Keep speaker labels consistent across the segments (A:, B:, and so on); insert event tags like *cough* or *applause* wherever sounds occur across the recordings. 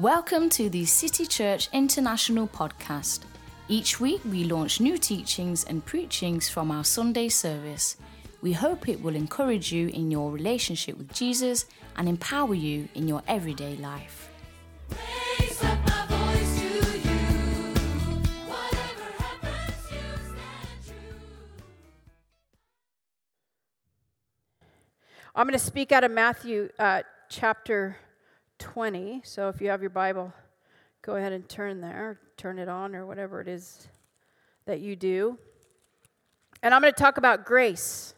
A: Welcome to the City Church International podcast. Each week we launch new teachings and preachings from our Sunday service. We hope it will encourage you in your relationship with Jesus and empower you in your everyday life.
B: Raise up my voice to you. Whatever happens, you stand true.
C: I'm going to speak out of Matthew uh, chapter 20. So if you have your Bible, go ahead and turn there, turn it on, or whatever it is that you do. And I'm going to talk about grace.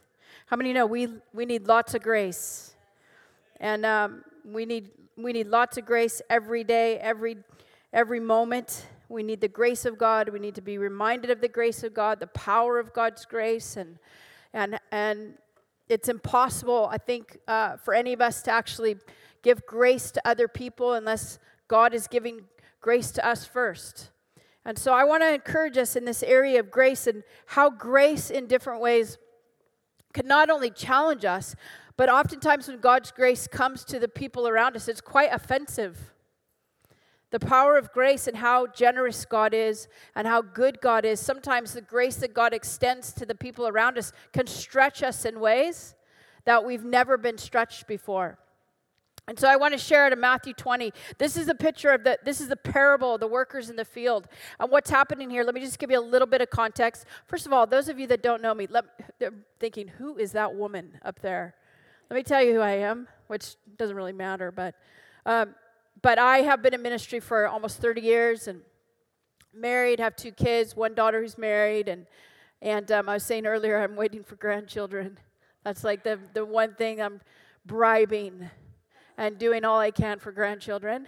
C: How many know we, we need lots of grace? And um, we, need, we need lots of grace every day, every, every moment. We need the grace of God. We need to be reminded of the grace of God, the power of God's grace. And, and, and it's impossible, I think, uh, for any of us to actually give grace to other people unless God is giving grace to us first. And so I want to encourage us in this area of grace and how grace in different ways can not only challenge us, but oftentimes when God's grace comes to the people around us, it's quite offensive. The power of grace and how generous God is and how good God is. Sometimes the grace that God extends to the people around us can stretch us in ways that we've never been stretched before. And so I want to share it in Matthew 20. This is a picture of the this is the parable of the workers in the field. And what's happening here, let me just give you a little bit of context. First of all, those of you that don't know me, let, they're thinking, who is that woman up there? Let me tell you who I am, which doesn't really matter, but um, but I have been in ministry for almost 30 years and married, have two kids, one daughter who's married, and and um, I was saying earlier, I'm waiting for grandchildren. That's like the the one thing I'm bribing and doing all I can for grandchildren.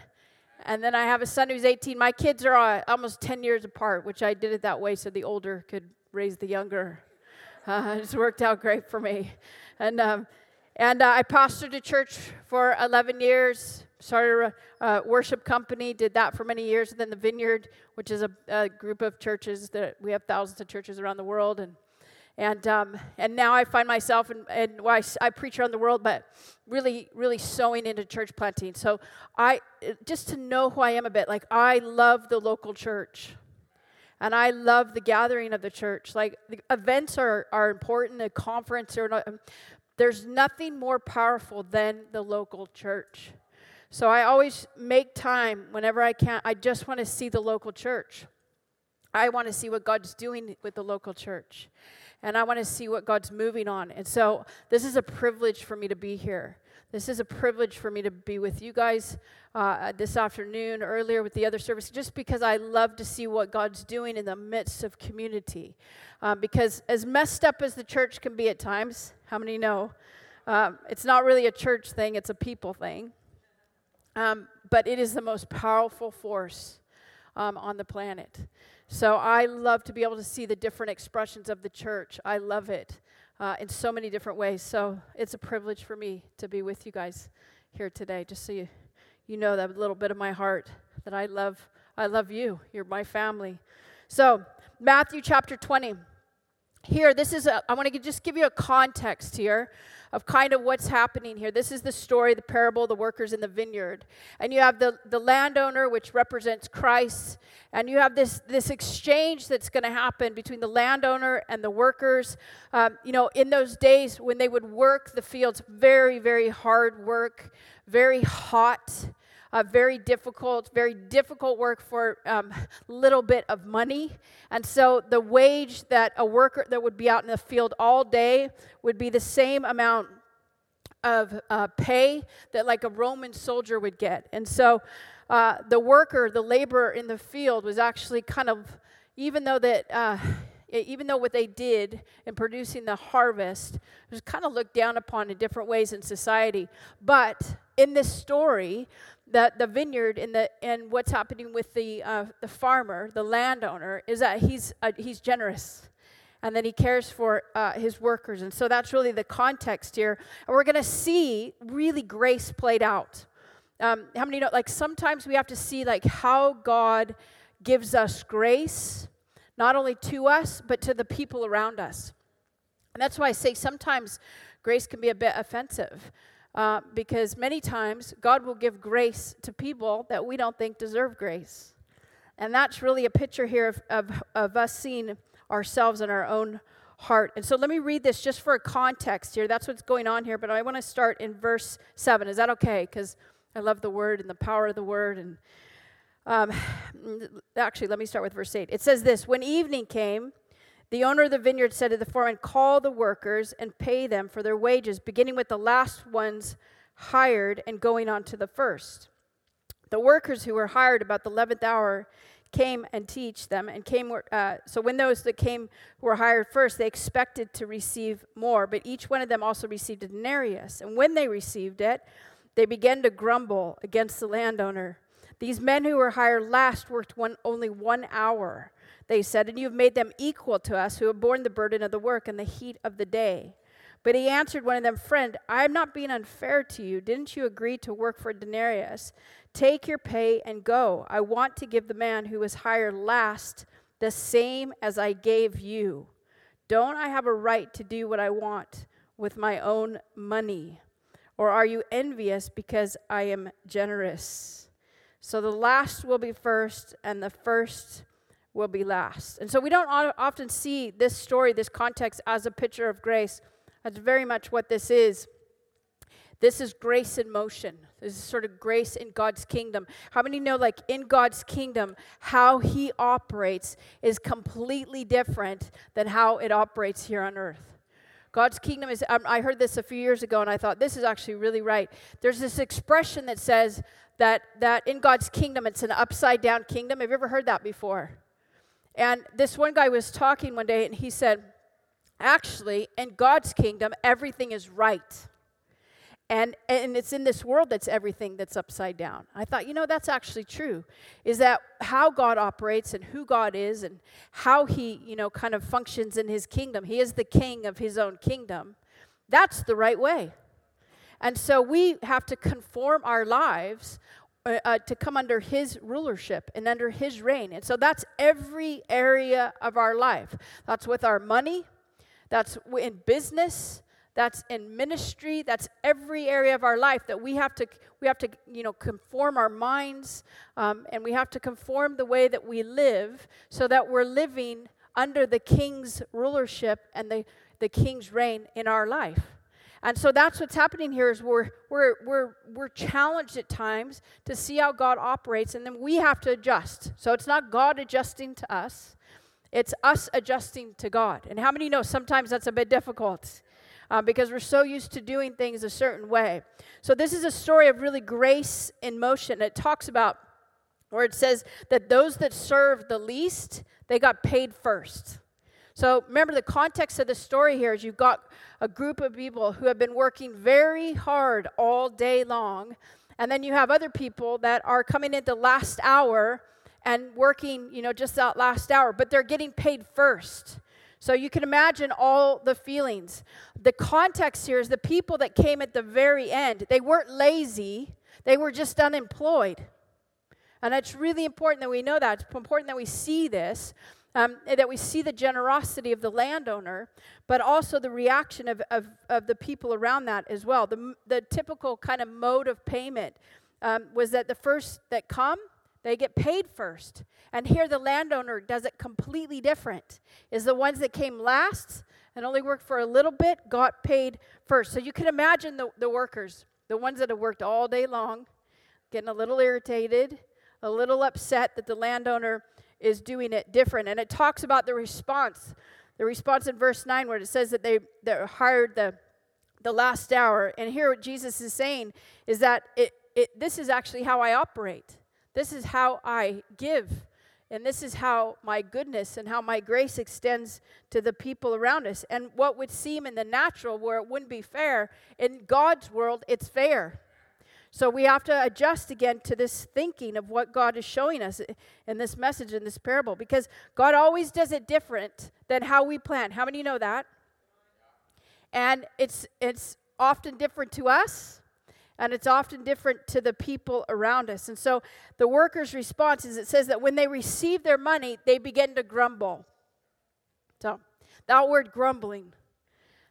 C: And then I have a son who's 18. My kids are uh, almost 10 years apart, which I did it that way so the older could raise the younger. *laughs* Uh, it's worked out great for me. And, um, and uh, I pastored a church for 11 years, started a, a worship company, did that for many years. And then the Vineyard, which is a, a group of churches that we have thousands of churches around the world. And and, um, and now I find myself, and, and well, I, I preach around the world, but really, really sowing into church planting. So I, just to know who I am a bit, like I love the local church. And I love the gathering of the church. Like the events are, are important, the conference, or not, there's nothing more powerful than the local church. So I always make time whenever I can. I just want to see the local church. I want to see what God's doing with the local church. And I want to see what God's moving on. And so this is a privilege for me to be here. This is a privilege for me to be with you guys uh, this afternoon, earlier with the other service, just because I love to see what God's doing in the midst of community. Um, because as messed up as the church can be at times, how many know? Um, it's not really a church thing, it's a people thing. Um, but it is the most powerful force um, on the planet. So I love to be able to see the different expressions of the church. I love it uh, in so many different ways. So it's a privilege for me to be with you guys here today, just so you, you know that little bit of my heart that I love. I love you. You're my family. So Matthew chapter 20 here this is a i want to just give you a context here of kind of what's happening here. This is the story the parable the workers in the vineyard. And you have the, the landowner which represents christ. And you have this this exchange that's going to happen between the landowner and the workers. Um, you know in those days when they would work the fields very very hard work very hot uh, very difficult, very difficult work for um, *laughs* little bit of money. And so the wage that a worker that would be out in the field all day would be the same amount of uh, pay that like a Roman soldier would get. And so uh, the worker, the laborer in the field was actually kind of, even though that, uh, even though what they did in producing the harvest was kind of looked down upon in different ways in society. But in this story, the, the vineyard and, the, and what's happening with the, uh, the farmer, the landowner, is that he's, uh, he's generous and that he cares for uh, his workers. And so that's really the context here. And we're going to see really grace played out. Um, how many know, like, sometimes we have to see, like, how God gives us grace, not only to us, but to the people around us. And that's why I say sometimes grace can be a bit offensive. Uh, because many times God will give grace to people that we don't think deserve grace. And that's really a picture here of, of, of us seeing ourselves in our own heart. And so let me read this just for a context here. That's what's going on here. But I want to start in verse 7. Is that okay? Because I love the word and the power of the word. And um, *sighs* actually, let me start with verse 8. It says this When evening came, the owner of the vineyard said to the foreman, Call the workers and pay them for their wages, beginning with the last ones hired and going on to the first. The workers who were hired about the 11th hour came and teach them and came uh, so when those that came were hired first they expected to receive more but each one of them also received a denarius. And when they received it they began to grumble against the landowner. These men who were hired last worked one, only one hour they said and you have made them equal to us who have borne the burden of the work and the heat of the day but he answered one of them, Friend, I am not being unfair to you. Didn't you agree to work for denarius? Take your pay and go. I want to give the man who was hired last the same as I gave you. Don't I have a right to do what I want with my own money? Or are you envious because I am generous? So the last will be first, and the first will be last. And so we don't often see this story, this context, as a picture of grace. That's very much what this is. This is grace in motion. This is sort of grace in God's kingdom. How many know, like, in God's kingdom, how He operates is completely different than how it operates here on earth? God's kingdom is, um, I heard this a few years ago and I thought this is actually really right. There's this expression that says that, that in God's kingdom it's an upside down kingdom. Have you ever heard that before? And this one guy was talking one day and he said, actually, in God's kingdom, everything is right. And, and it's in this world that's everything that's upside down. I thought, you know, that's actually true. Is that how God operates and who God is and how he, you know, kind of functions in his kingdom. He is the king of his own kingdom. That's the right way. And so we have to conform our lives uh, uh, to come under his rulership and under his reign. And so that's every area of our life. That's with our money, that's in business, that's in ministry, that's every area of our life that we have to we have to you know conform our minds um, and we have to conform the way that we live so that we're living under the king's rulership and the, the king's reign in our life. And so that's what's happening here is we're, we're, we're, we're challenged at times to see how God operates, and then we have to adjust. So it's not God adjusting to us, it's us adjusting to God. And how many know sometimes that's a bit difficult? Uh, because we're so used to doing things a certain way. So, this is a story of really grace in motion. It talks about where it says that those that serve the least, they got paid first. So remember the context of the story here is you've got a group of people who have been working very hard all day long, and then you have other people that are coming in the last hour and working, you know, just that last hour, but they're getting paid first. So you can imagine all the feelings. The context here is the people that came at the very end, they weren't lazy, they were just unemployed. And it's really important that we know that. It's important that we see this, um, that we see the generosity of the landowner, but also the reaction of, of, of the people around that as well. The, the typical kind of mode of payment um, was that the first that come, they get paid first. And here the landowner does it completely different. Is the ones that came last and only worked for a little bit got paid first. So you can imagine the, the workers, the ones that have worked all day long, getting a little irritated, a little upset that the landowner is doing it different. And it talks about the response. The response in verse 9 where it says that they, they hired the, the last hour. And here what Jesus is saying is that it, it, this is actually how I operate. This is how I give. And this is how my goodness and how my grace extends to the people around us. And what would seem in the natural, where it wouldn't be fair, in God's world, it's fair. So we have to adjust again to this thinking of what God is showing us in this message, in this parable, because God always does it different than how we plan. How many know that? And it's it's often different to us, and it's often different to the people around us. And so the workers' response is it says that when they receive their money, they begin to grumble. So that word grumbling,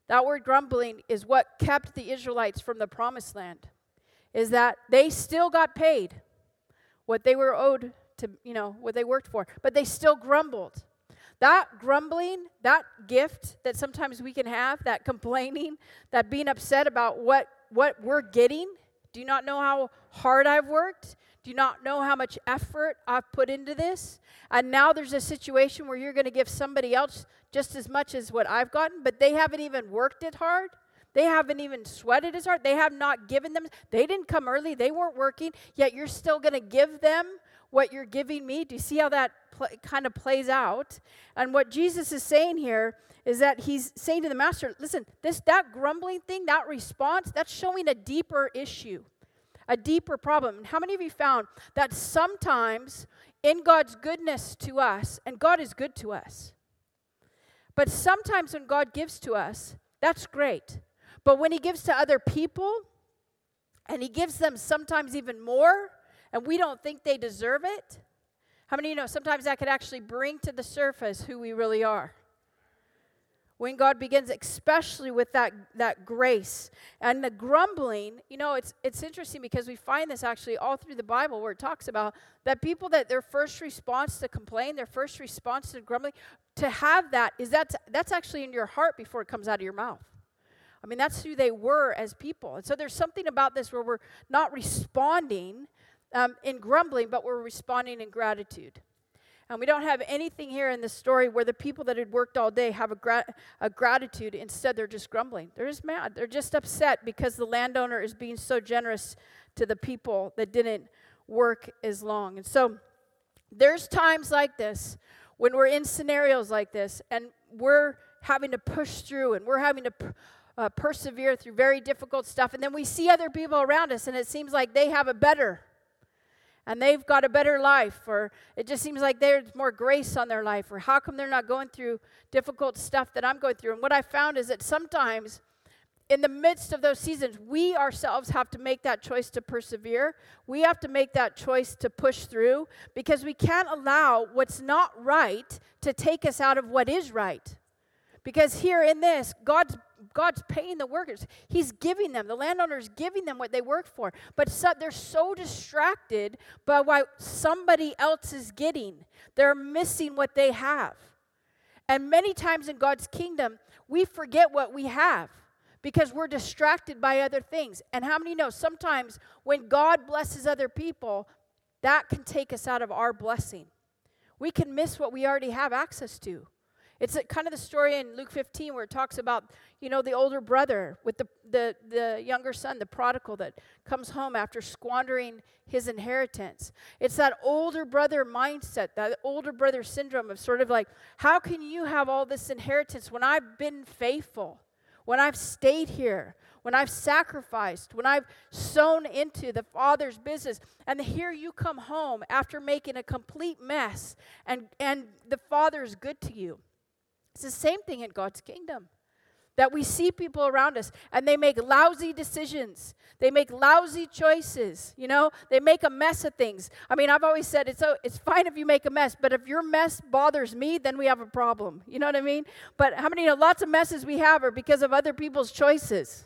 C: That word grumbling is what kept the Israelites from the promised land. Is that they still got paid what they were owed to, you know, what they worked for, but they still grumbled. That grumbling, that gift that sometimes we can have, that complaining, that being upset about what what we're getting. Do you not know how hard I've worked? Do you not know how much effort I've put into this? And now there's a situation where you're going to give somebody else just as much as what I've gotten, but they haven't even worked it hard. They haven't even sweated as hard. They have not given them. They didn't come early. They weren't working. Yet you're still going to give them what you're giving me. Do you see how that pl- kind of plays out? And what Jesus is saying here is that he's saying to the master, listen, this that grumbling thing, that response, that's showing a deeper issue, a deeper problem. And how many of you found that sometimes in God's goodness to us, and God is good to us, but sometimes when God gives to us, that's great. But when he gives to other people, and he gives them sometimes even more, and we don't think they deserve it, how many of you know sometimes that could actually bring to the surface who we really are? When God begins, especially with that, that grace and the grumbling, you know, it's, it's interesting because we find this actually all through the Bible where it talks about that people that their first response to complain, their first response to grumbling, to have that is that that's actually in your heart before it comes out of your mouth. I mean, that's who they were as people. And so there's something about this where we're not responding um, in grumbling, but we're responding in gratitude. And we don't have anything here in this story where the people that had worked all day have a, gra- a gratitude. Instead, they're just grumbling. They're just mad. They're just upset because the landowner is being so generous to the people that didn't work as long. And so there's times like this when we're in scenarios like this and we're having to push through and we're having to uh, persevere through very difficult stuff. And then we see other people around us and it seems like they have a better and they've got a better life, or it just seems like there's more grace on their life, or how come they're not going through difficult stuff that I'm going through? And what I found is that sometimes in the midst of those seasons, we ourselves have to make that choice to persevere. We have to make that choice to push through because we can't allow what's not right to take us out of what is right. Because here in this, God's God's paying the workers. He's giving them. The landowner's giving them what they worked for. But so, they're so distracted by what somebody else is getting. They're missing what they have. And many times in God's kingdom, we forget what we have because we're distracted by other things. And how many know sometimes when God blesses other people, that can take us out of our blessing? We can miss what we already have access to. It's kind of the story in Luke 15 where it talks about, you know, the older brother with the, the, the younger son, the prodigal that comes home after squandering his inheritance. It's that older brother mindset, that older brother syndrome of sort of like, how can you have all this inheritance when I've been faithful, when I've stayed here, when I've sacrificed, when I've sown into the Father's business, and here you come home after making a complete mess, and, and the Father's good to you. It's the same thing in God's kingdom. That we see people around us and they make lousy decisions. They make lousy choices. You know, they make a mess of things. I mean, I've always said it's, so, it's fine if you make a mess, but if your mess bothers me, then we have a problem. You know what I mean? But how many know lots of messes we have are because of other people's choices?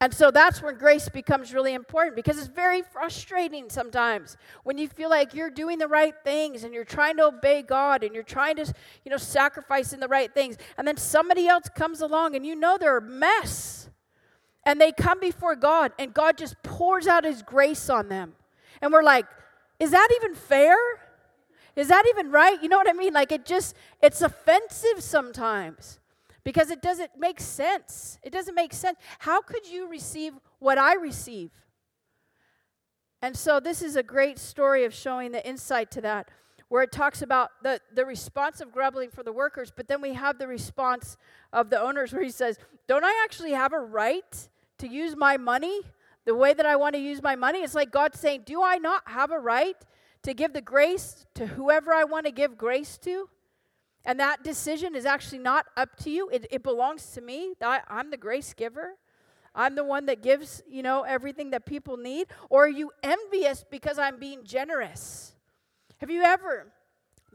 C: And so that's when grace becomes really important because it's very frustrating sometimes when you feel like you're doing the right things and you're trying to obey God and you're trying to, you know, sacrifice in the right things. And then somebody else comes along and you know they're a mess. And they come before God and God just pours out his grace on them. And we're like, is that even fair? Is that even right? You know what I mean? Like it just, it's offensive sometimes because it doesn't make sense. It doesn't make sense. How could you receive what I receive? And so this is a great story of showing the insight to that, where it talks about the, the response of grumbling for the workers, but then we have the response of the owners where he says, Don't I actually have a right to use my money the way that I want to use my money? It's like God saying, Do I not have a right to give the grace to whoever I want to give grace to? And that decision is actually not up to you. It, it belongs to me. I, I'm the grace giver. I'm the one that gives, you know, everything that people need. Or are you envious because I'm being generous? Have you ever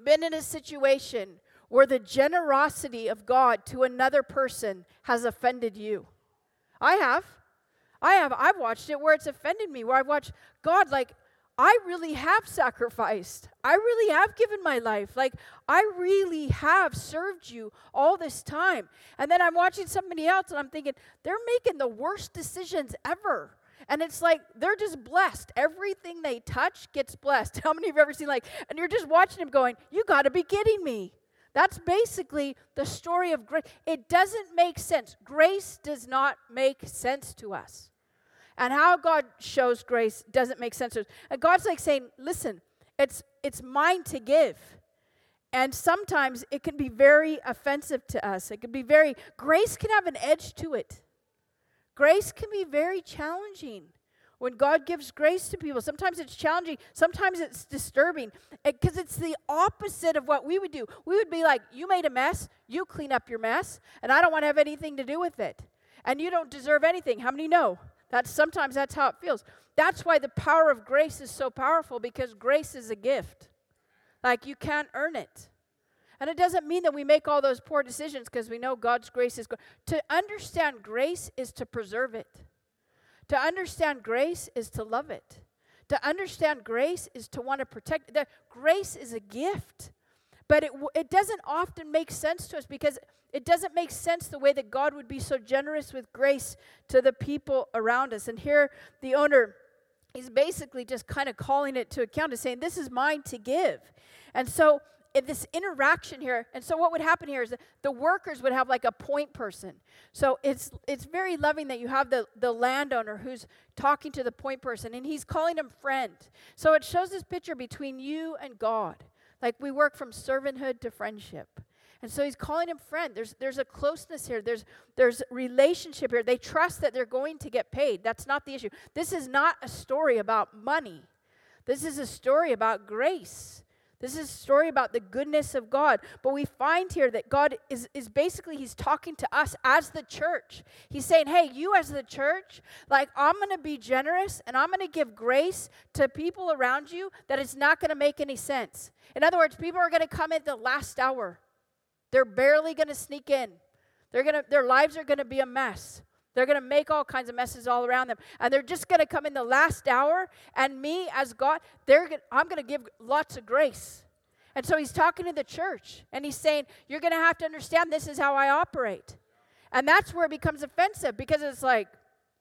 C: been in a situation where the generosity of God to another person has offended you? I have. I have. I've watched it where it's offended me, where I've watched God, like, I really have sacrificed. I really have given my life. Like, I really have served you all this time. And then I'm watching somebody else and I'm thinking, they're making the worst decisions ever. And it's like they're just blessed. Everything they touch gets blessed. *laughs* How many of you have ever seen like, and you're just watching them going, you got to be kidding me. That's basically the story of grace. It doesn't make sense. Grace does not make sense to us. And how God shows grace doesn't make sense to us. And God's like saying, listen, it's it's mine to give. And sometimes it can be very offensive to us. It can be very grace can have an edge to it. Grace can be very challenging. When God gives grace to people, sometimes it's challenging, sometimes it's disturbing because it's the opposite of what we would do. We would be like, You made a mess, you clean up your mess, and I don't want to have anything to do with it. And you don't deserve anything. How many know? That's sometimes that's how it feels. That's why the power of grace is so powerful because grace is a gift. Like you can't earn it. And it doesn't mean that we make all those poor decisions because we know God's grace is good. To understand grace is to preserve it. To understand grace is to love it. To understand grace is to want to protect it. Grace is a gift. But it, it doesn't often make sense to us because it doesn't make sense the way that God would be so generous with grace to the people around us. And here, the owner is basically just kind of calling it to account and saying, This is mine to give. And so, in this interaction here, and so what would happen here is the workers would have like a point person. So it's it's very loving that you have the, the landowner who's talking to the point person and he's calling him friend. So it shows this picture between you and God. Like we work from servanthood to friendship. And so he's calling him friend. There's there's a closeness here. There's there's relationship here. They trust that they're going to get paid. That's not the issue. This is not a story about money. This is a story about grace. This is a story about the goodness of God. But we find here that God is, is basically, He's talking to us as the church. He's saying, hey, you as the church, like, I'm going to be generous and I'm going to give grace to people around you that it's not going to make any sense. In other words, people are going to come at the last hour. They're barely going to sneak in. They're gonna, their lives are going to be a mess. They're going to make all kinds of messes all around them. And they're just going to come in the last hour. And me, as God, they're gonna, I'm going to give lots of grace. And so he's talking to the church. And he's saying, You're going to have to understand this is how I operate. And that's where it becomes offensive because it's like,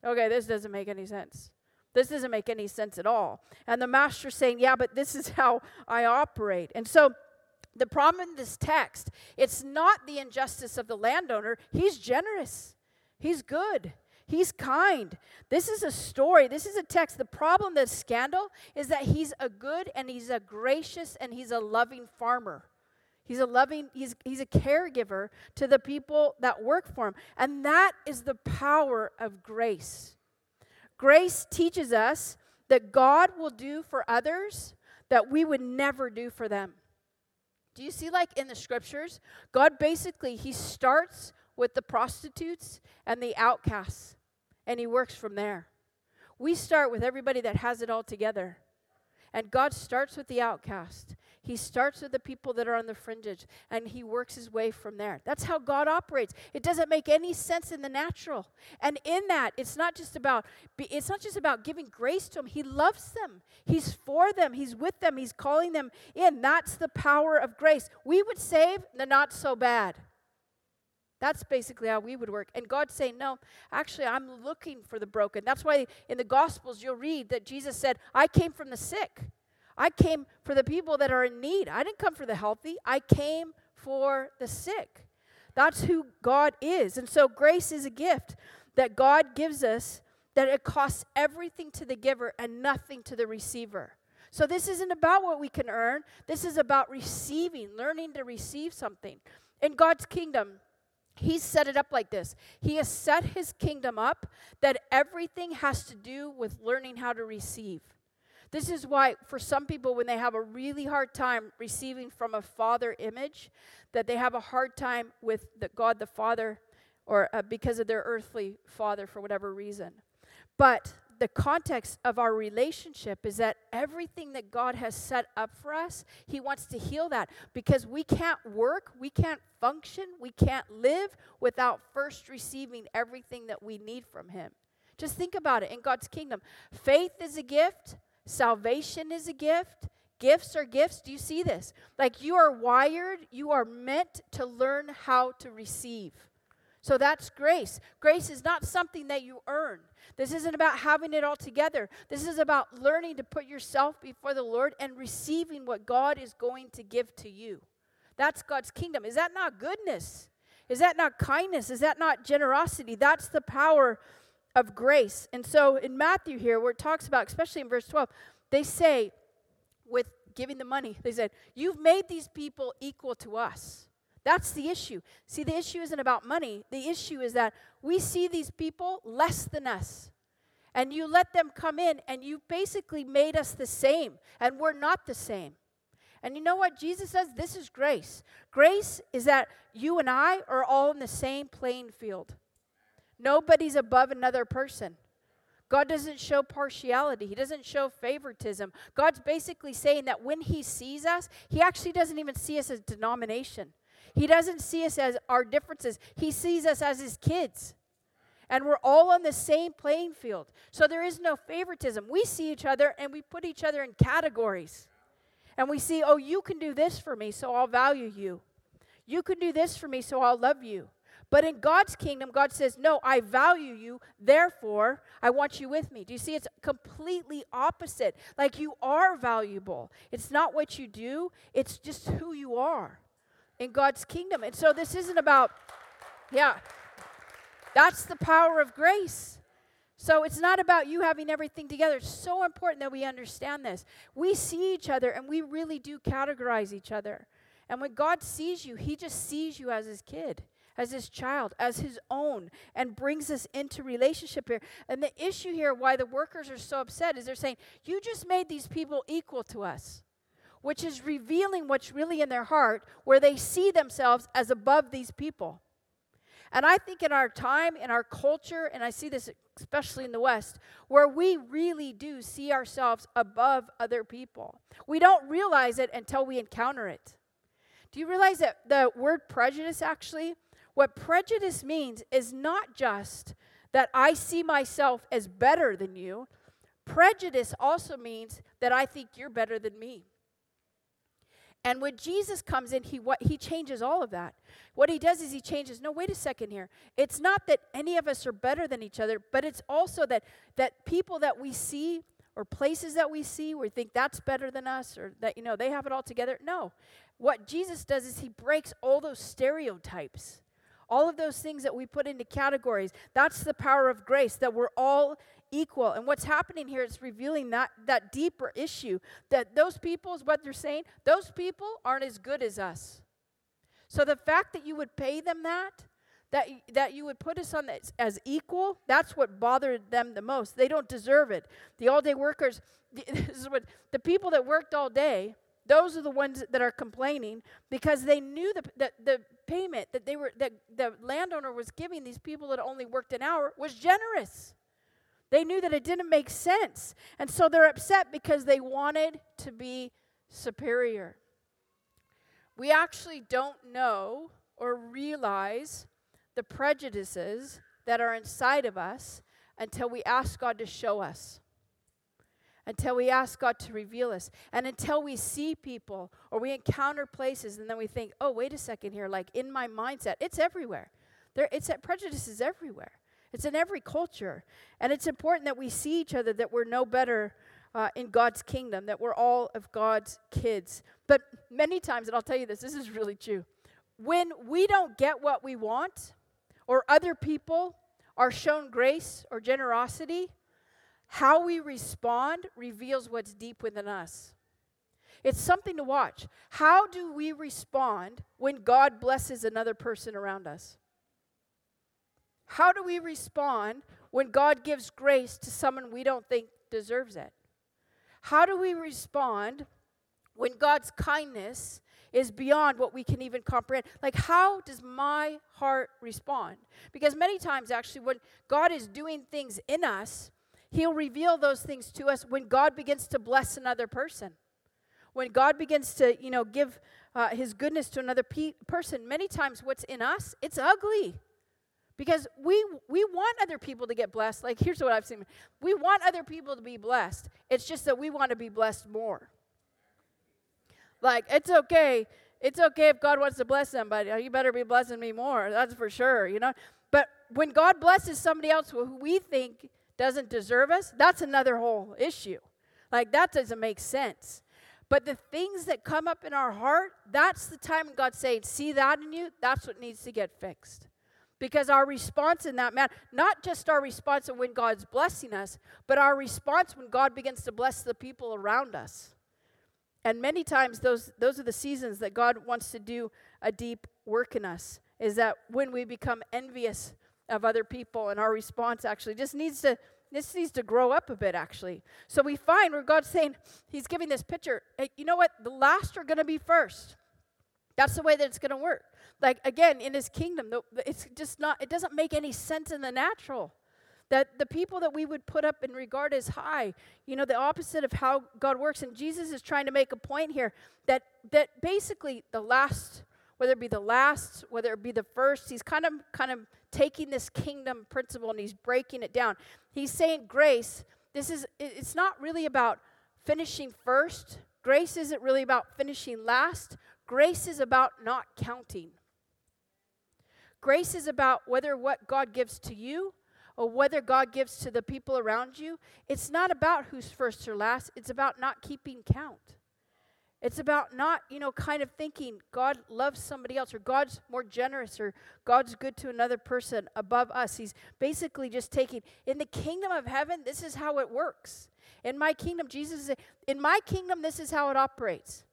C: okay, this doesn't make any sense. This doesn't make any sense at all. And the master's saying, Yeah, but this is *laughs* how I operate. And so the problem in this text, it's not the injustice of the landowner. He's generous. He's good. He's kind. This is a story. This is a text. The problem, the scandal, is that he's a good and he's a gracious and he's a loving farmer. He's a loving, he's, he's a caregiver to the people that work for him. And that is the power of grace. Grace teaches us that God will do for others that we would never do for them. Do you see, like in the scriptures, God basically, He starts with the prostitutes and the outcasts, and He works from there. We start with everybody that has it all together. And God starts with the outcast. He starts with the people that are on the fringes and he works his way from there. That's how God operates. It doesn't make any sense in the natural. And in that, it's not just about it's not just about giving grace to them. He loves them. He's for them. He's with them. He's calling them in. That's the power of grace. We would save the not so bad. That's basically how we would work. And God's saying, No, actually, I'm looking for the broken. That's why in the Gospels you'll read that Jesus said, I came from the sick. I came for the people that are in need. I didn't come for the healthy, I came for the sick. That's who God is. And so grace is a gift that God gives us that it costs everything to the giver and nothing to the receiver. So this isn't about what we can earn. This is about receiving, learning to receive something. In God's kingdom, He's set it up like this. He has set his kingdom up that everything has to do with learning how to receive. This is why, for some people, when they have a really hard time receiving from a father image, that they have a hard time with the God the Father or uh, because of their earthly father for whatever reason. But the context of our relationship is that everything that God has set up for us, He wants to heal that because we can't work, we can't function, we can't live without first receiving everything that we need from Him. Just think about it in God's kingdom. Faith is a gift, salvation is a gift. Gifts are gifts. Do you see this? Like you are wired, you are meant to learn how to receive. So that's grace. Grace is not something that you earn. This isn't about having it all together. This is about learning to put yourself before the Lord and receiving what God is going to give to you. That's God's kingdom. Is that not goodness? Is that not kindness? Is that not generosity? That's the power of grace. And so in Matthew here, where it talks about, especially in verse 12, they say, with giving the money, they said, You've made these people equal to us. That's the issue. See, the issue isn't about money. The issue is that we see these people less than us. And you let them come in, and you basically made us the same, and we're not the same. And you know what Jesus says? This is grace. Grace is that you and I are all in the same playing field. Nobody's above another person. God doesn't show partiality. He doesn't show favoritism. God's basically saying that when He sees us, He actually doesn't even see us as denomination. He doesn't see us as our differences. He sees us as His kids. And we're all on the same playing field. So there is no favoritism. We see each other and we put each other in categories. And we see, oh, you can do this for me, so I'll value you. You can do this for me, so I'll love you. But in God's kingdom, God says, No, I value you, therefore, I want you with me. Do you see? It's completely opposite. Like you are valuable. It's not what you do, it's just who you are in God's kingdom. And so this isn't about, yeah, that's the power of grace. So it's not about you having everything together. It's so important that we understand this. We see each other and we really do categorize each other. And when God sees you, He just sees you as His kid, as His child, as His own, and brings us into relationship here. And the issue here, why the workers are so upset, is they're saying, You just made these people equal to us, which is revealing what's really in their heart, where they see themselves as above these people. And I think in our time, in our culture, and I see this especially in the West, where we really do see ourselves above other people. We don't realize it until we encounter it. Do you realize that the word prejudice actually, what prejudice means is not just that I see myself as better than you, prejudice also means that I think you're better than me. And when Jesus comes in, he what he changes all of that. What he does is he changes, no, wait a second here. It's not that any of us are better than each other, but it's also that that people that we see or places that we see we think that's better than us or that you know they have it all together. No. What Jesus does is he breaks all those stereotypes. All of those things that we put into categories. That's the power of grace that we're all equal. And what's happening here is revealing that, that deeper issue that those people, is what they're saying, those people aren't as good as us. So the fact that you would pay them that, that, that you would put us on as, as equal, that's what bothered them the most. They don't deserve it. The all day workers, *laughs* this is what, the people that worked all day, those are the ones that are complaining because they knew the, the, the payment that they were that the landowner was giving these people that only worked an hour was generous. They knew that it didn't make sense. And so they're upset because they wanted to be superior. We actually don't know or realize the prejudices that are inside of us until we ask God to show us. Until we ask God to reveal us. And until we see people or we encounter places and then we think, oh, wait a second here, like in my mindset, it's everywhere. There, it's prejudice is everywhere. It's in every culture. And it's important that we see each other, that we're no better uh, in God's kingdom, that we're all of God's kids. But many times, and I'll tell you this, this is really true. When we don't get what we want, or other people are shown grace or generosity, how we respond reveals what's deep within us. It's something to watch. How do we respond when God blesses another person around us? How do we respond when God gives grace to someone we don't think deserves it? How do we respond when God's kindness is beyond what we can even comprehend? Like, how does my heart respond? Because many times, actually, when God is doing things in us, He'll reveal those things to us when God begins to bless another person. When God begins to, you know, give uh, his goodness to another pe- person, many times what's in us, it's ugly. Because we we want other people to get blessed. Like here's what I've seen. We want other people to be blessed. It's just that we want to be blessed more. Like it's okay. It's okay if God wants to bless somebody. Oh, you better be blessing me more. That's for sure, you know. But when God blesses somebody else who we think doesn't deserve us, that's another whole issue. Like that doesn't make sense. But the things that come up in our heart, that's the time God's saying, See that in you? That's what needs to get fixed. Because our response in that matter, not just our response when God's blessing us, but our response when God begins to bless the people around us. And many times those those are the seasons that God wants to do a deep work in us. Is that when we become envious of other people and our response actually just needs to this needs to grow up a bit actually. So we find where God's saying he's giving this picture, hey, you know what? The last are going to be first. That's the way that it's going to work. Like again, in his kingdom, it's just not it doesn't make any sense in the natural. That the people that we would put up in regard as high you know the opposite of how god works. And jesus is trying to make a point here that that basically the last whether it be the last whether it be the first he's kind of kind of taking this kingdom principle and he's breaking it down. He's saying grace this is it's not really about finishing first. Grace isn't really about finishing last grace is about not counting grace is about whether what god gives to you or whether God gives to the people around you, it's not about who's first or last. It's about not keeping count. It's about not, you know, kind of thinking God loves somebody else or God's more generous or God's good to another person above us. He's basically just taking, in the kingdom of heaven, this is how it works. In my kingdom, Jesus said, in my kingdom, this is how it operates.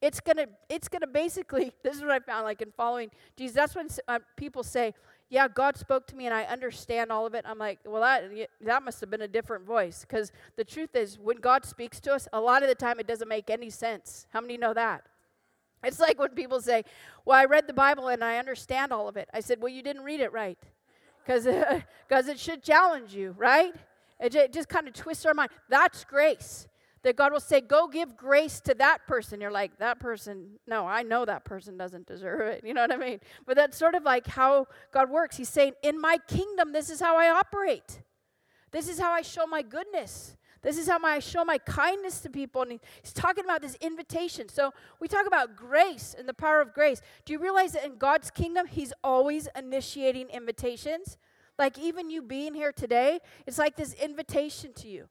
C: It's gonna, it's gonna basically. *laughs* This is what I found, like in following Jesus. That's when uh, people say, "Yeah, God spoke to me, and I understand all of it." I'm like, "Well, that that must have been a different voice." Because the truth is, when God speaks to us, a lot of the time it doesn't make any sense. How many know that? It's like when people say, "Well, I read the Bible and I understand all of it." I said, "Well, you didn't read it right, because because *laughs* it should challenge you, right?" It just kind of twists our mind. That's grace. That God will say, Go give grace to that person. You're like, That person, no, I know that person doesn't deserve it. *laughs* You know what I mean? But that's sort of like how God works. He's saying, In my kingdom, this is how I operate. This is how I show my goodness. This is how I show my kindness to people. And he's talking about this invitation. So we talk about grace and the power of grace. Do you realize that in God's kingdom, He's always initiating invitations? Like even you being here today, it's like this invitation to you.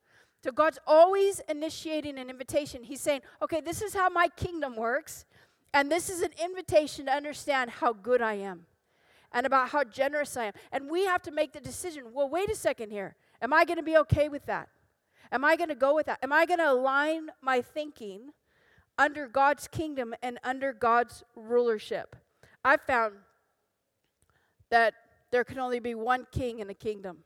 C: So God's always initiating an invitation. He's saying, okay, this is how my kingdom works. And this is an invitation to understand how good I am and about how generous I am. And we have to make the decision well, wait a second here. Am I going to be okay with that? Am I going to go with that? Am I going to align my thinking under God's kingdom and under God's rulership? I found that there can only be one king in a kingdom.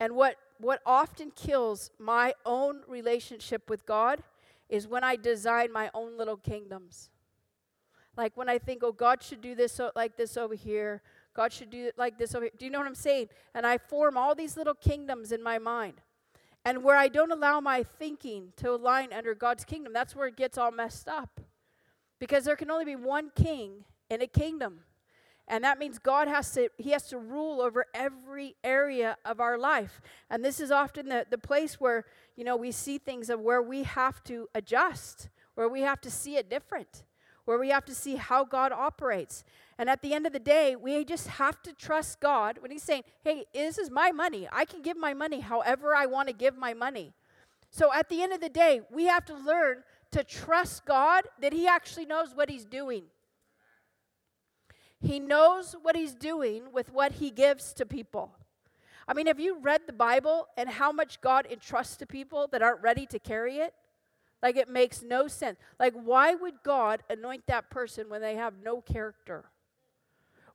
C: And what, what often kills my own relationship with God is when I design my own little kingdoms. Like when I think, oh, God should do this o- like this over here. God should do it like this over here. Do you know what I'm saying? And I form all these little kingdoms in my mind. And where I don't allow my thinking to align under God's kingdom, that's where it gets all messed up. Because there can only be one king in a kingdom. And that means God has to he has to rule over every area of our life. And this is often the, the place where, you know, we see things of where we have to adjust, where we have to see it different, where we have to see how God operates. And at the end of the day, we just have to trust God when he's saying, "Hey, this is my money. I can give my money however I want to give my money." So at the end of the day, we have to learn to trust God that he actually knows what he's doing. He knows what he's doing with what he gives to people. I mean, have you read the Bible and how much God entrusts to people that aren't ready to carry it? Like, it makes no sense. Like, why would God anoint that person when they have no character?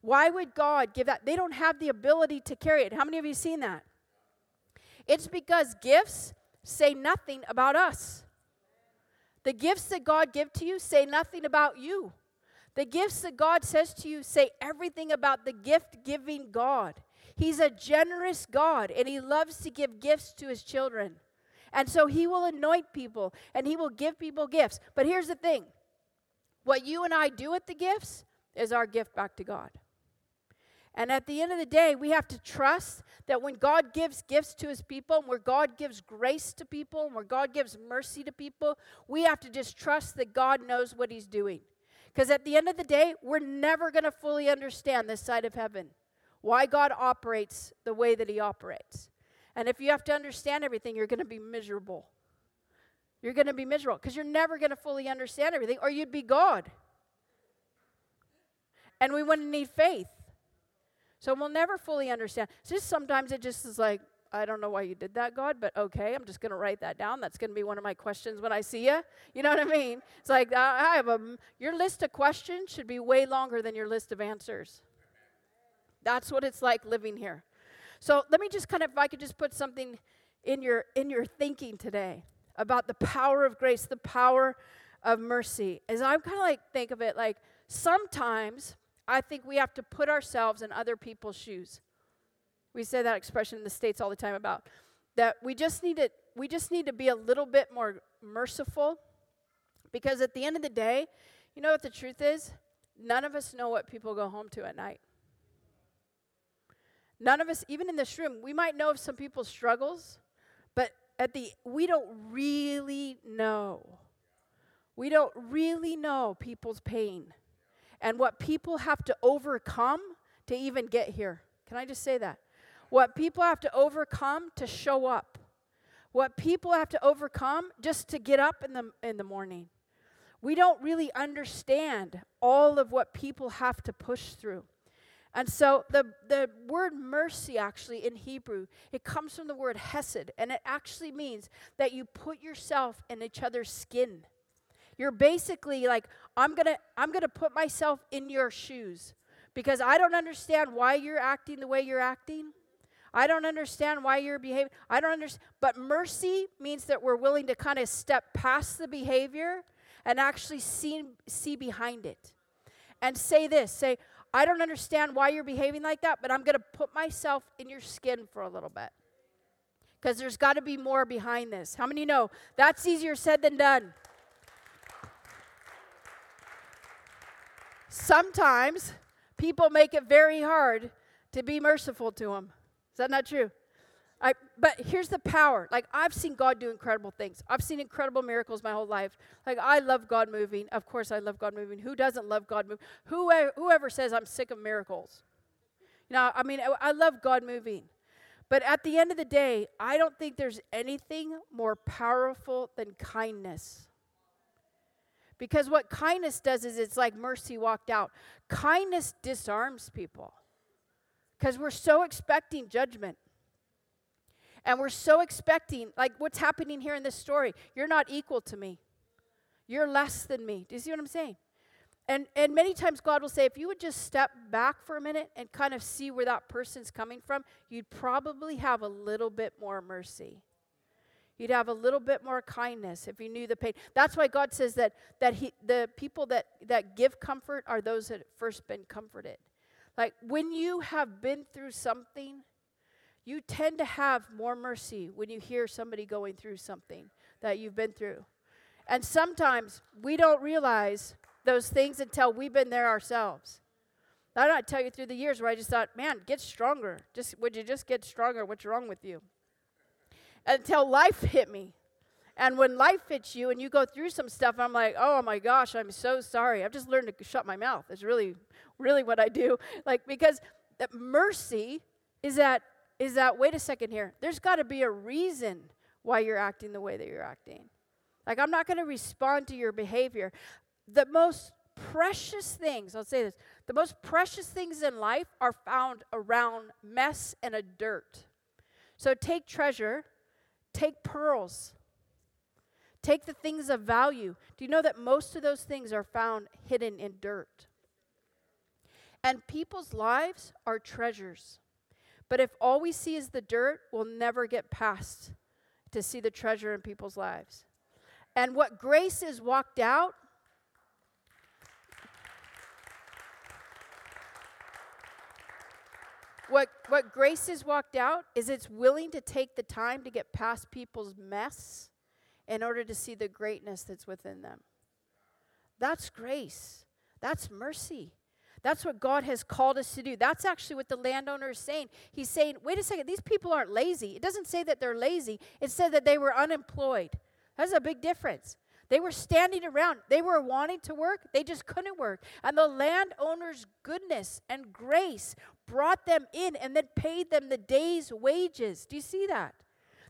C: Why would God give that? They don't have the ability to carry it. How many of you seen that? It's because gifts say nothing about us. The gifts that God give to you say nothing about you. The gifts that God says to you say everything about the gift giving God. He's a generous God and He loves to give gifts to His children. And so He will anoint people and He will give people gifts. But here's the thing what you and I do with the gifts is our gift back to God. And at the end of the day, we have to trust that when God gives gifts to his people, and where God gives grace to people, and where God gives mercy to people, we have to just trust that God knows what he's doing. Because at the end of the day, we're never going to fully understand this side of heaven, why God operates the way that he operates. And if you have to understand everything, you're going to be miserable. You're going to be miserable because you're never going to fully understand everything, or you'd be God. And we wouldn't need faith. So we'll never fully understand. It's just sometimes it just is like, I don't know why you did that, God, but okay, I'm just going to write that down. That's going to be one of my questions when I see you. You know what I mean? It's like I have a your list of questions should be way longer than your list of answers. That's what it's like living here. So let me just kind of, if I could just put something in your in your thinking today about the power of grace, the power of mercy. As I kind of like think of it, like sometimes I think we have to put ourselves in other people's shoes. We say that expression in the states all the time about that we just need to we just need to be a little bit more merciful because at the end of the day, you know what the truth is? None of us know what people go home to at night. None of us, even in this room, we might know of some people's struggles, but at the we don't really know. We don't really know people's pain and what people have to overcome to even get here. Can I just say that? What people have to overcome to show up. What people have to overcome just to get up in the in the morning. We don't really understand all of what people have to push through. And so the, the word mercy actually in Hebrew, it comes from the word hesed, and it actually means that you put yourself in each other's skin. You're basically like, I'm gonna, I'm gonna put myself in your shoes because I don't understand why you're acting the way you're acting. I don't understand why you're behaving. I don't understand. But mercy means that we're willing to kind of step past the behavior and actually see, see behind it. And say this say, I don't understand why you're behaving like that, but I'm going to put myself in your skin for a little bit. Because there's got to be more behind this. How many know that's easier said than done? Sometimes people make it very hard to be merciful to them. Is that not true? I, but here's the power. Like, I've seen God do incredible things. I've seen incredible miracles my whole life. Like, I love God moving. Of course, I love God moving. Who doesn't love God moving? Whoever, whoever says I'm sick of miracles? You know, I mean, I, I love God moving. But at the end of the day, I don't think there's anything more powerful than kindness. Because what kindness does is it's like mercy walked out. Kindness disarms people because we're so expecting judgment. And we're so expecting, like what's happening here in this story. You're not equal to me. You're less than me. Do you see what I'm saying? And and many times God will say, if you would just step back for a minute and kind of see where that person's coming from, you'd probably have a little bit more mercy. You'd have a little bit more kindness if you knew the pain. That's why God says that that he, the people that that give comfort are those that first been comforted. Like when you have been through something, you tend to have more mercy when you hear somebody going through something that you've been through. And sometimes we don't realize those things until we've been there ourselves. I don't tell you through the years where I just thought, man, get stronger. Just would you just get stronger? What's wrong with you? Until life hit me. And when life hits you and you go through some stuff, I'm like, oh my gosh, I'm so sorry. I've just learned to shut my mouth. It's really, really what I do. *laughs* Like, because that mercy is that, is that, wait a second here, there's got to be a reason why you're acting the way that you're acting. Like, I'm not going to respond to your behavior. The most precious things, I'll say this, the most precious things in life are found around mess and a dirt. So take treasure, take pearls, Take the things of value. Do you know that most of those things are found hidden in dirt? And people's lives are treasures. But if all we see is the dirt, we'll never get past to see the treasure in people's lives. And what grace is walked out what, what grace is walked out is it's willing to take the time to get past people's mess in order to see the greatness that's within them. That's grace. That's mercy. That's what God has called us to do. That's actually what the landowner is saying. He's saying, wait a second, these people aren't lazy. It doesn't say that they're lazy, it said that they were unemployed. That's a big difference. They were standing around. They were wanting to work. They just couldn't work. And the landowner's goodness and grace brought them in and then paid them the day's wages. Do you see that?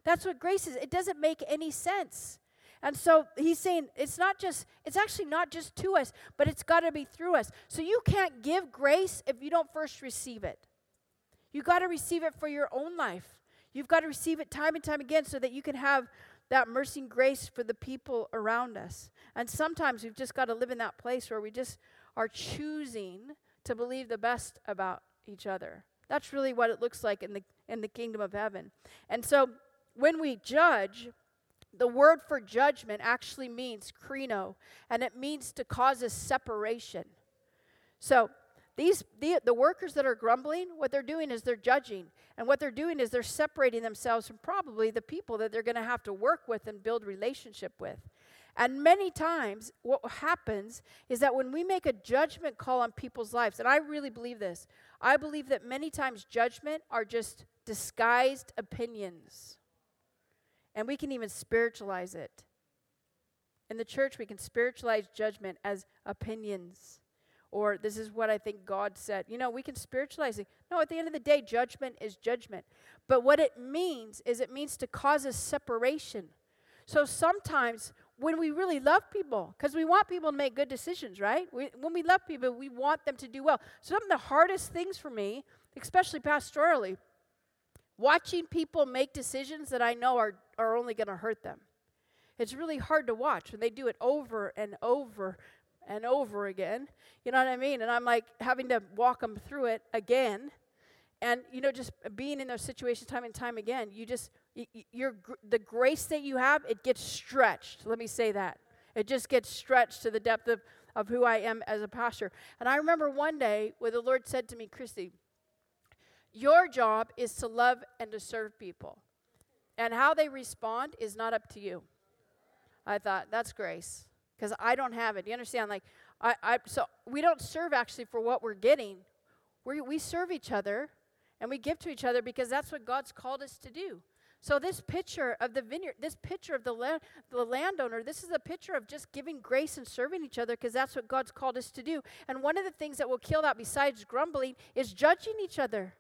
C: That's what grace is. It doesn't make any sense. And so he's saying it's not just, it's actually not just to us, but it's got to be through us. So you can't give grace if you don't first receive it. You got to receive it for your own life. You've got to receive it time and time again so that you can have that mercy and grace for the people around us. And sometimes we've just got to live in that place where we just are choosing to believe the best about each other. That's really what it looks like in the in the kingdom of heaven. And so when we judge, the word for judgment actually means krino, and it means to cause a separation. So these the, the workers that are grumbling, what they're doing is they're judging. And what they're doing is they're separating themselves from probably the people that they're going to have to work with and build relationship with. And many times, what happens is that when we make a judgment call on people's lives, and I really believe this, I believe that many times judgment are just disguised opinions. And we can even spiritualize it. In the church, we can spiritualize judgment as opinions. Or this is what I think God said. You know, we can spiritualize it. No, at the end of the day, judgment is judgment. But what it means is it means to cause a separation. So sometimes when we really love people, because we want people to make good decisions, right? We, when we love people, we want them to do well. Some of the hardest things for me, especially pastorally, watching people make decisions that I know are, are only going to hurt them. It's really hard to watch when they do it over and over and over again. You know what I mean? And I'm like having to walk them through it again. And, you know, just being in those situations time and time again, you just, y- y- your, gr- the grace that you have, it gets stretched. Let me say that. It just gets stretched to the depth of, of who I am as a pastor. And I remember one day where the Lord said to me, Christy, your job is to love and to serve people. And how they respond is not up to you. I thought, that's grace. Because I don't have it. You understand? Like, I, I, so we don't serve actually for what we're getting. We, we serve each other and we give to each other because that's what God's called us to do. So this picture of the vineyard, this picture of the, land, the landowner, this is a picture of just giving grace and serving each other because that's what God's called us to do. And one of the things that will kill that besides grumbling is judging each other.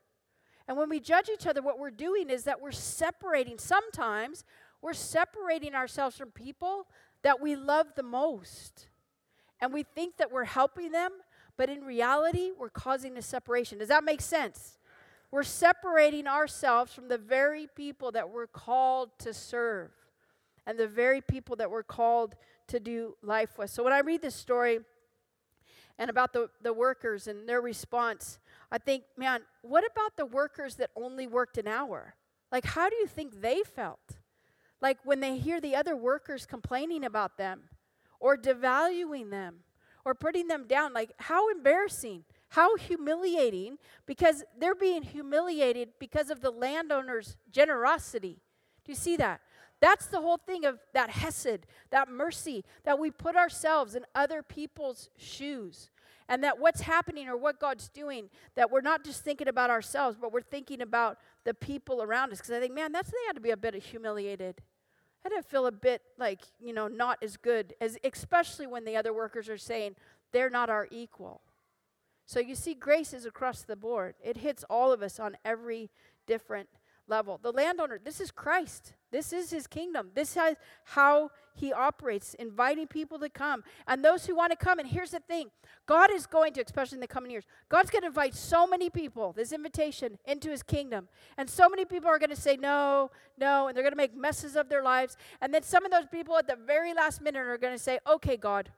C: And when we judge each other, what we're doing is that we're separating. Sometimes we're separating ourselves from people that we love the most. And we think that we're helping them, but in reality, we're causing a separation. Does that make sense? We're separating ourselves from the very people that we're called to serve and the very people that we're called to do life with. So when I read this story and about the, the workers and their response, I think, man, what about the workers that only worked an hour? Like, how do you think they felt? Like when they hear the other workers complaining about them or devaluing them or putting them down, like, how embarrassing, how humiliating, because they're being humiliated because of the landowner's generosity. Do you see that? That's the whole thing of that hesed, that mercy, that we put ourselves in other people's shoes. And that what's happening or what God's doing, that we're not just thinking about ourselves, but we're thinking about the people around us. Because I think, man, that's they had to be a bit humiliated. I had to feel a bit like, you know, not as good as, especially when the other workers are saying they're not our equal. So you see, grace is across the board. It hits all of us on every different level. The landowner, this is Christ. This is his kingdom. This is how he operates, inviting people to come. And those who want to come, and here's the thing God is going to, especially in the coming years, God's going to invite so many people, this invitation, into his kingdom. And so many people are going to say no, no, and they're going to make messes of their lives. And then some of those people at the very last minute are going to say, okay, God.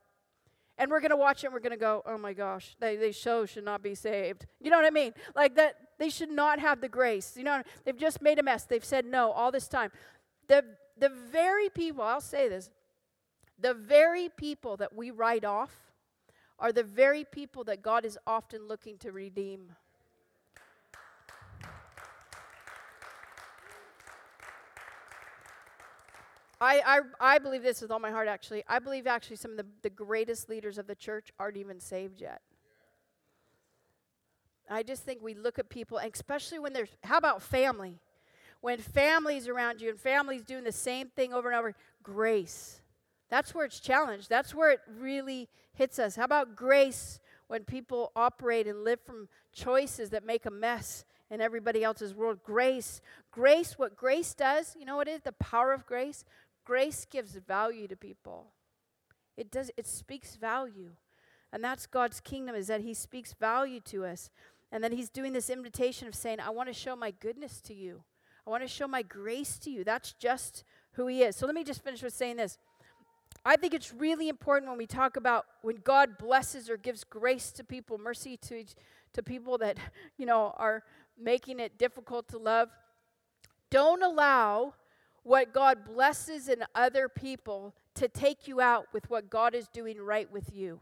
C: And we're going to watch it and we're going to go, oh my gosh, they, they so should not be saved. You know what I mean? Like that, they should not have the grace. You know, they've just made a mess. They've said no all this time. The, the very people, I'll say this, the very people that we write off are the very people that God is often looking to redeem. I, I, I believe this with all my heart, actually. I believe actually some of the, the greatest leaders of the church aren't even saved yet. I just think we look at people, and especially when there's, how about family? When family's around you and family's doing the same thing over and over, grace. That's where it's challenged. That's where it really hits us. How about grace when people operate and live from choices that make a mess in everybody else's world? Grace. Grace, what grace does, you know what it is? The power of grace? Grace gives value to people. It does it speaks value. And that's God's kingdom is that he speaks value to us. And then he's doing this invitation of saying, I want to show my goodness to you. I want to show my grace to you. That's just who he is. So let me just finish with saying this. I think it's really important when we talk about when God blesses or gives grace to people, mercy to to people that, *laughs* you know, are making it difficult to love. Don't allow what God blesses in other people to take you out with what God is doing right with you.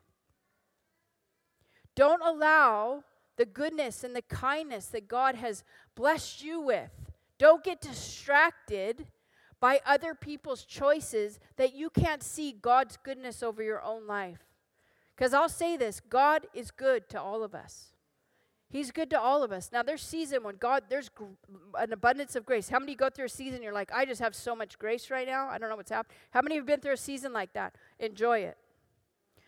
C: Don't allow the goodness and the kindness that God has blessed you with. Don't get distracted by other people's choices that you can't see God's goodness over your own life. Because I'll say this God is good to all of us. He's good to all of us. Now, there's season when God, there's gr- an abundance of grace. How many go through a season you're like, I just have so much grace right now? I don't know what's happening. How many have been through a season like that? Enjoy it.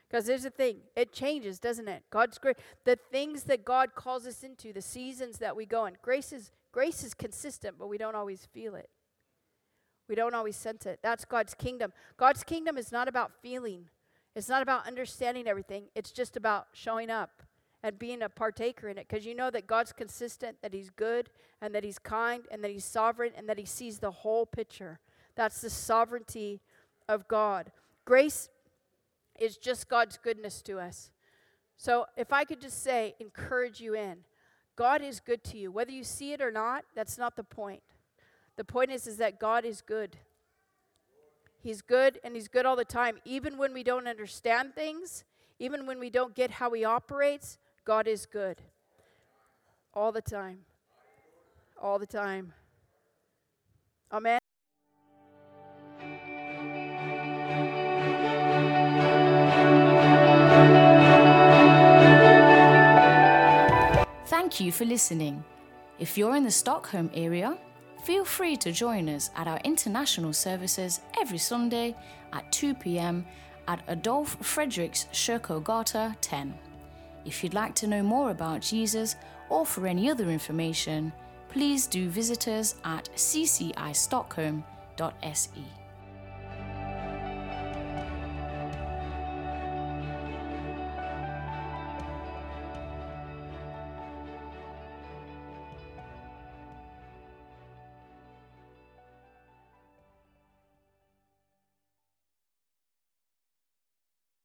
C: Because there's a thing, it changes, doesn't it? God's great. The things that God calls us into, the seasons that we go in, grace is grace is consistent, but we don't always feel it. We don't always sense it. That's God's kingdom. God's kingdom is not about feeling. It's not about understanding everything. It's just about showing up and being a partaker in it because you know that God's consistent, that He's good, and that He's kind, and that He's sovereign, and that He sees the whole picture. That's the sovereignty of God. Grace is just God's goodness to us. So if I could just say, encourage you in, God is good to you. Whether you see it or not, that's not the point. The point is, is that God is good. He's good and He's good all the time. Even when we don't understand things, even when we don't get how He operates, God is good. All the time. All the time. Amen.
A: Thank you for listening. If you're in the Stockholm area, feel free to join us at our international services every Sunday at 2 pm at Adolf Fredriks Kyrkogata 10. If you'd like to know more about Jesus or for any other information, please do visit us at ccistockholm.se.